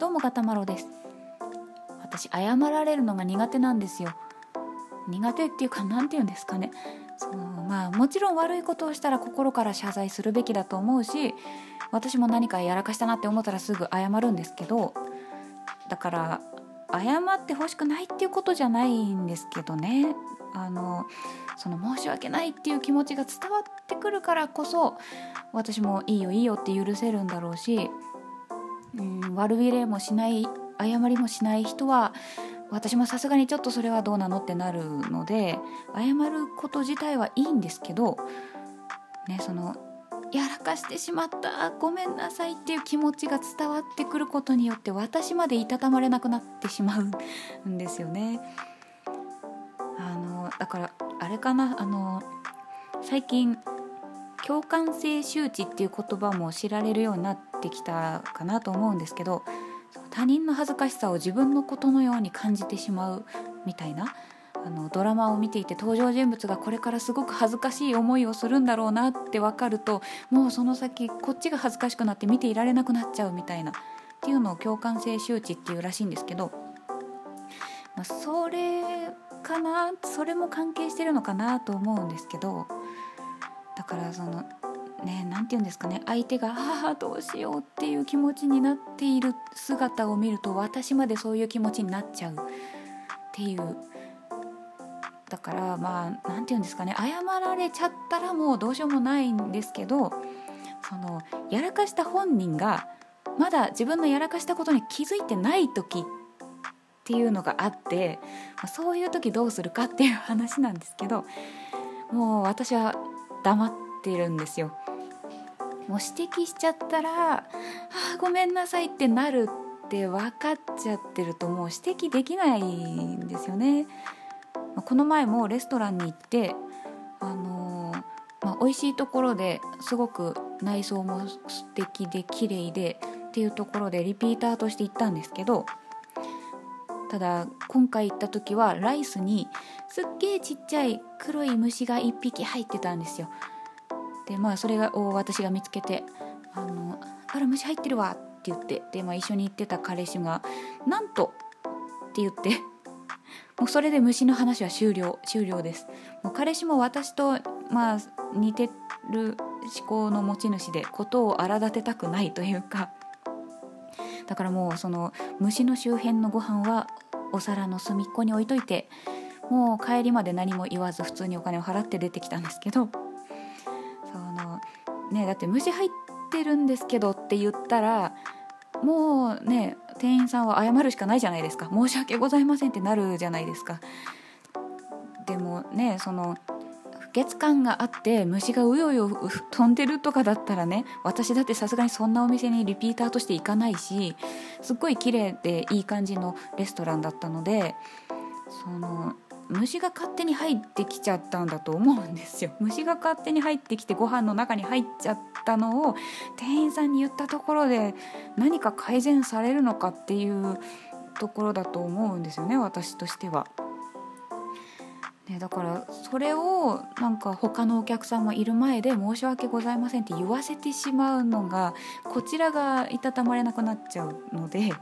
どうもガタマロです。私謝られるのが苦手なんですよ。苦手っていうか何て言うんですかね。そのまあもちろん悪いことをしたら心から謝罪するべきだと思うし私も何かやらかしたなって思ったらすぐ謝るんですけどだから謝ってほしくないっていうことじゃないんですけどね。あのその申し訳ないっていう気持ちが伝わってくるからこそ私もいいよいいよって許せるんだろうし、うん、悪びれもしない謝りもしない人は私もさすがにちょっとそれはどうなのってなるので謝ること自体はいいんですけどねそのやらかしてしまったごめんなさいっていう気持ちが伝わってくることによって私までいたたまれなくなってしまうんですよね。あのだからあれかなあの最近共感性周知っていう言葉も知られるようになってきたかなと思うんですけど他人の恥ずかしさを自分のことのように感じてしまうみたいなあのドラマを見ていて登場人物がこれからすごく恥ずかしい思いをするんだろうなって分かるともうその先こっちが恥ずかしくなって見ていられなくなっちゃうみたいなっていうのを共感性周知っていうらしいんですけど、まあ、それかなそれも関係してるのかなと思うんですけどだからそのね何て言うんですかね相手が「ああどうしよう」っていう気持ちになっている姿を見ると私までそういう気持ちになっちゃうっていうだからまあ何て言うんですかね謝られちゃったらもうどうしようもないんですけどそのやらかした本人がまだ自分のやらかしたことに気づいてない時っていうのがあって、まあ、そういう時どうするかっていう話なんですけどもう私は黙ってるんですよ。もう指摘しちゃったら「あごめんなさい」ってなるって分かっちゃってるともう指摘できないんですよね。この前もレストランに行ってあのー、まあ、美味しいところですごく内装も素敵で綺麗でっていうところでリピーターとして行ったんですけどただ今回行った時はライスにすっげえちっちゃい黒い虫が1匹入ってたんですよでまあそれを私が見つけて「あのあら虫入ってるわ」って言ってで、まあ、一緒に行ってた彼氏が「なんと」って言ってもうそれで虫の話は終了終了です。もう彼氏も私とまあ似てる思考の持ち主でことを荒立てたくないというか。だからもうその虫の周辺のご飯はお皿の隅っこに置いといてもう帰りまで何も言わず普通にお金を払って出てきたんですけど。ねだって虫入ってるんですけどって言ったらもうね店員さんは謝るしかないじゃないですか。申し訳ございませんってなるじゃないですか。でもねその不潔感があって虫がうようよ飛んでるとかだったらね私だってさすがにそんなお店にリピーターとして行かないしすっごい綺麗でいい感じのレストランだったのでその虫が勝手に入ってきちゃったんだと思うんですよ虫が勝手に入ってきてご飯の中に入っちゃったのを店員さんに言ったところで何か改善されるのかっていうところだと思うんですよね私としては。ね、だからそれをなんか他のお客さんもいる前で申し訳ございませんって言わせてしまうのがこちらがいたたまれなくなっちゃうので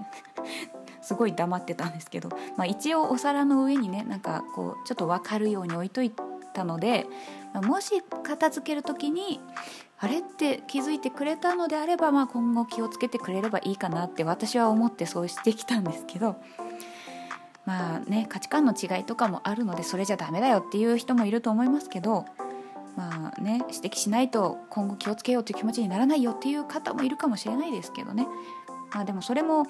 すごい黙ってたんですけど、まあ、一応お皿の上にねなんかこうちょっと分かるように置いといたので、もし片付ける時にあれって気づいてくれたのであれば、まあ、今後気をつけてくれればいいかなって私は思ってそうしてきたんですけど。まあね価値観の違いとかもあるのでそれじゃダメだよっていう人もいると思いますけどまあね指摘しないと今後気をつけようという気持ちにならないよっていう方もいるかもしれないですけどねまあでもそれも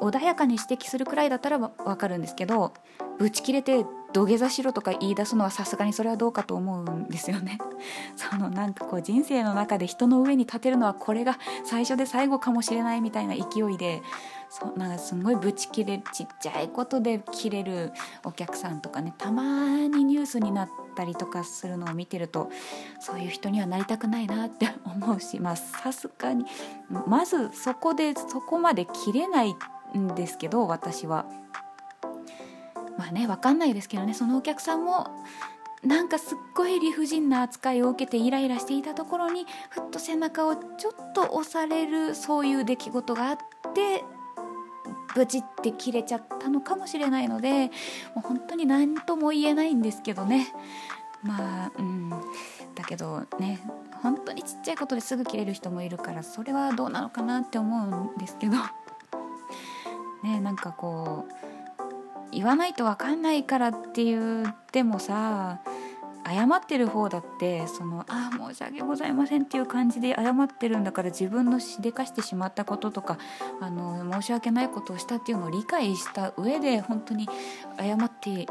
穏やかに指摘するくらいだったらわかるんですけどブチ切れて土下座しろとか言い出すのはさすがにそれはどうかと思うんですよね。そのなんかこう人生の中で人の上に立てるのはこれが最初で最後かもしれないみたいな勢いでそなんかすごいブチ切れちっちゃいことで切れるお客さんとかねたまにニュースになったりとかするのを見てるとそういう人にはなりたくないなって思うしまあさすがにまずそこでそこまで切れないんですけど私は。まあね分かんないですけどねそのお客さんもなんかすっごい理不尽な扱いを受けてイライラしていたところにふっと背中をちょっと押されるそういう出来事があってブチって切れちゃったのかもしれないのでもう本当に何とも言えないんですけどね。まあうん。だけどね本当にちっちゃいことですぐ切れる人もいるからそれはどうなのかなって思うんですけど。ねなんかこう言わないと分かんないからって言ってもさ謝ってる方だってそのああ申し訳ございませんっていう感じで謝ってるんだから自分のしでかしてしまったこととかあの申し訳ないことをしたっていうのを理解した上で本当に謝って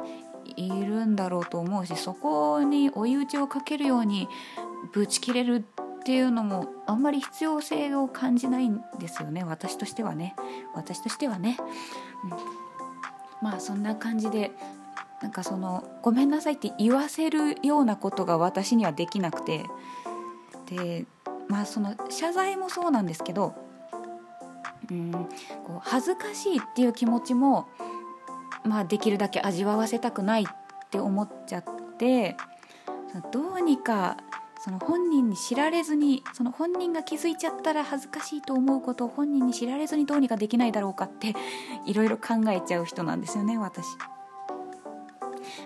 いるんだろうと思うしそこに追い打ちをかけるようにぶち切れるっていうのもあんまり必要性を感じないんですよね。私としてはね。私としてはね、うん、まあそんな感じでなんかそのごめんなさいって言わせるようなことが私にはできなくてでまあその謝罪もそうなんですけどうんこう恥ずかしいっていう気持ちもまあできるだけ味わわせたくないって思っちゃってどうにかその本人に知られずにその本人が気づいちゃったら恥ずかしいと思うことを本人に知られずにどうにかできないだろうかって いろいろ考えちゃう人なんですよね私。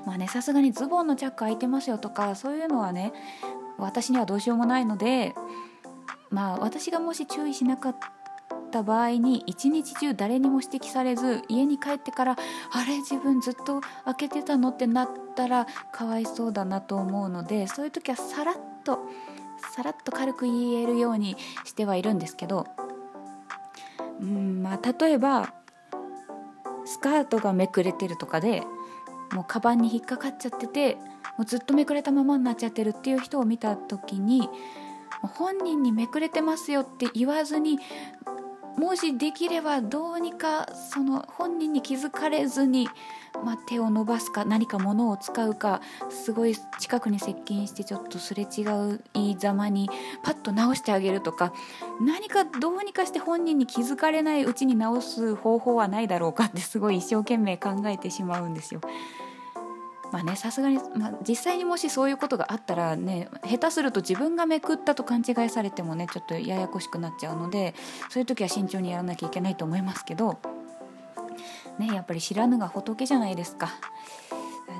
まあねさすがにズボンのチャック開いてますよとかそういうのはね私にはどうしようもないのでまあ私がもし注意しなかった場合に一日中誰にも指摘されず家に帰ってからあれ自分ずっと開けてたのってなったらかわいそうだなと思うのでそういう時はさらっとさらっと軽く言えるようにしてはいるんですけどうんまあ例えばスカートがめくれてるとかでもうカバンに引っかかっちゃっててもうずっとめくれたままになっちゃってるっていう人を見た時に本人にめくれてますよって言わずにもしできればどうにかその本人に気づかれずに、まあ、手を伸ばすか何か物を使うかすごい近くに接近してちょっとすれ違ういいざまにパッと直してあげるとか何かどうにかして本人に気づかれないうちに直す方法はないだろうかってすごい一生懸命考えてしまうんですよ。まあねさすがに、まあ、実際にもしそういうことがあったらね下手すると自分がめくったと勘違いされてもねちょっとややこしくなっちゃうのでそういう時は慎重にやらなきゃいけないと思いますけどねやっぱり知らぬが仏じゃないですか。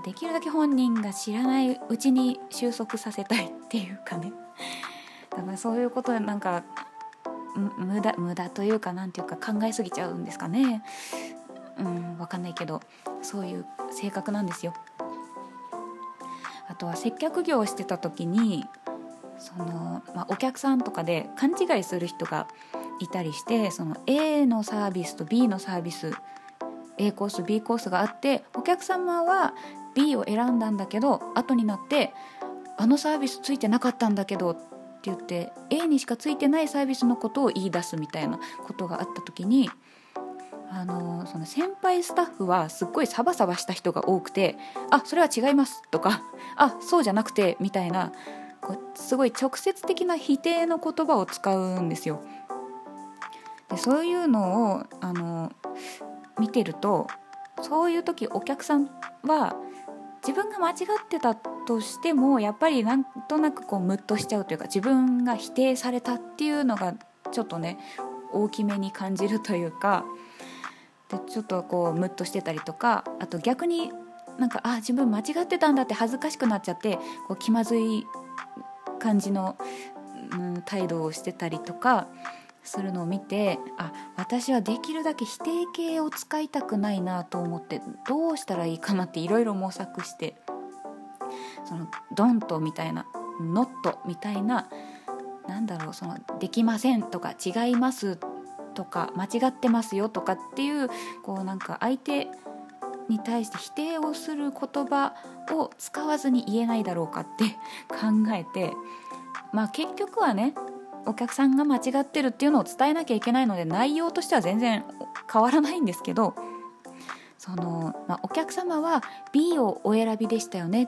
できるだけ本人が知らないうちに収束させたいっていうかね。だからそういうことでなんか無駄無駄というかなんていうか考えすぎちゃうんですかね。うん分かんないけどそういう性格なんですよ。とは接客業をしてた時にその、まあ、お客さんとかで勘違いする人がいたりしてその A のサービスと B のサービス A コース B コースがあってお客様は B を選んだんだけど後になってあのサービスついてなかったんだけどって言って A にしかついてないサービスのことを言い出すみたいなことがあった時にあのその先輩スタッフはすっごいサバサバした人が多くて「あそれは違います」とか「あそうじゃなくて」みたいなこうすごい直接的な否定の言葉を使うんですよ。でそういうのをあの見てるとそういう時お客さんは自分が間違ってたとしてもやっぱりなんとなくこうムッとしちゃうというか自分が否定されたっていうのがちょっとね大きめに感じるというかでちょっとこうムッとしてたりとかあと逆になんかあ自分間違ってたんだって恥ずかしくなっちゃってこう気まずい感じの、うん、態度をしてたりとかするのを見てあ私はできるだけ否定形を使いたくないなと思ってどうしたらいいかなっていろいろ模索してその「ドンと」みたいな「ノット」みたいななんだろうその「できません」とか「違います」とか間違ってますよとかっていうこうなんか相手に対して否定をする言葉を使わずに言えないだろうかって考えて まあ結局はねお客さんが間違ってるっていうのを伝えなきゃいけないので内容としては全然変わらないんですけどその、まあ、お客様は B をお選びでしたよね。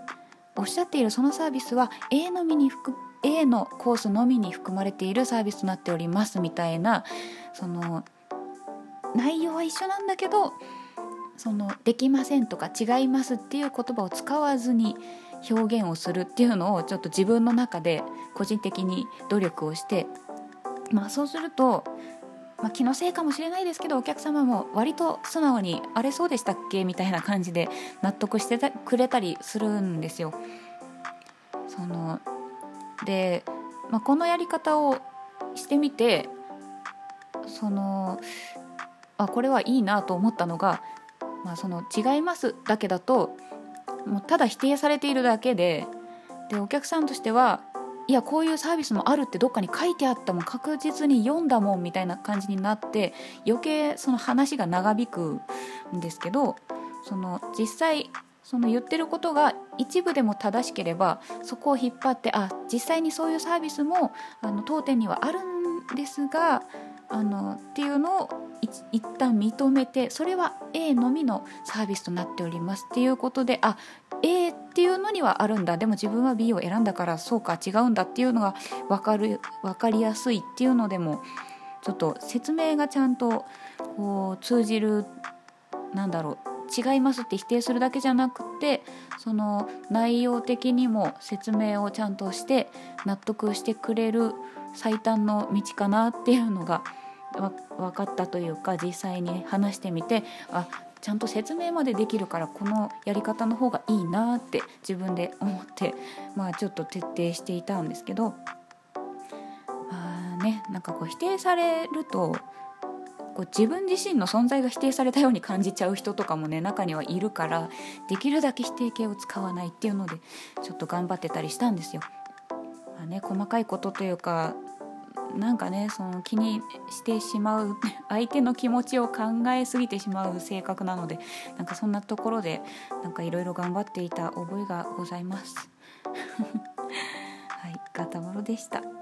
おっしゃっているそのサービスは A のみに含 A のコースのみに含まれているサービスとなっておりますみたいなその内容は一緒なんだけどそのできませんとか違いますっていう言葉を使わずに表現をするっていうのをちょっと自分の中で個人的に努力をしてまあそうするとまあ、気のせいかもしれないですけどお客様も割と素直に「あれそうでしたっけ?」みたいな感じで納得してくれたりするんですよ。そので、まあ、このやり方をしてみてそのあこれはいいなと思ったのが「まあ、その違います」だけだともうただ否定されているだけででお客さんとしてはいやこういうサービスもあるってどっかに書いてあったもん確実に読んだもんみたいな感じになって余計その話が長引くんですけどその実際その言ってることが一部でも正しければそこを引っ張ってあ実際にそういうサービスもあの当店にはあるんですがあのっていうのを一旦認めてそれは A のみのサービスとなっております。っていうことであ A っていうのにはあるんだ。でも自分は B を選んだからそうか違うんだ。っていうのが分かる分かりやすい。っていうのでもちょっと説明がちゃんとこう通じるなんだろう。違いますって否定するだけじゃなくてその内容的にも説明をちゃんとして納得してくれる最短の道かなっていうのが分かったというか実際に話してみてあちゃんと説明までできるからこのやり方の方がいいなって自分で思ってまあちょっと徹底していたんですけどまあねなんかこう否定されるとこう自分自身の存在が否定されたように感じちゃう人とかもね中にはいるからできるだけ否定形を使わないっていうのでちょっと頑張ってたりしたんですよ。まあね、細かいことというかなんかねその気にしてしまう相手の気持ちを考えすぎてしまう性格なのでなんかそんなところでなんかいろいろ頑張っていた覚えがございます。はい、ガタモロでした。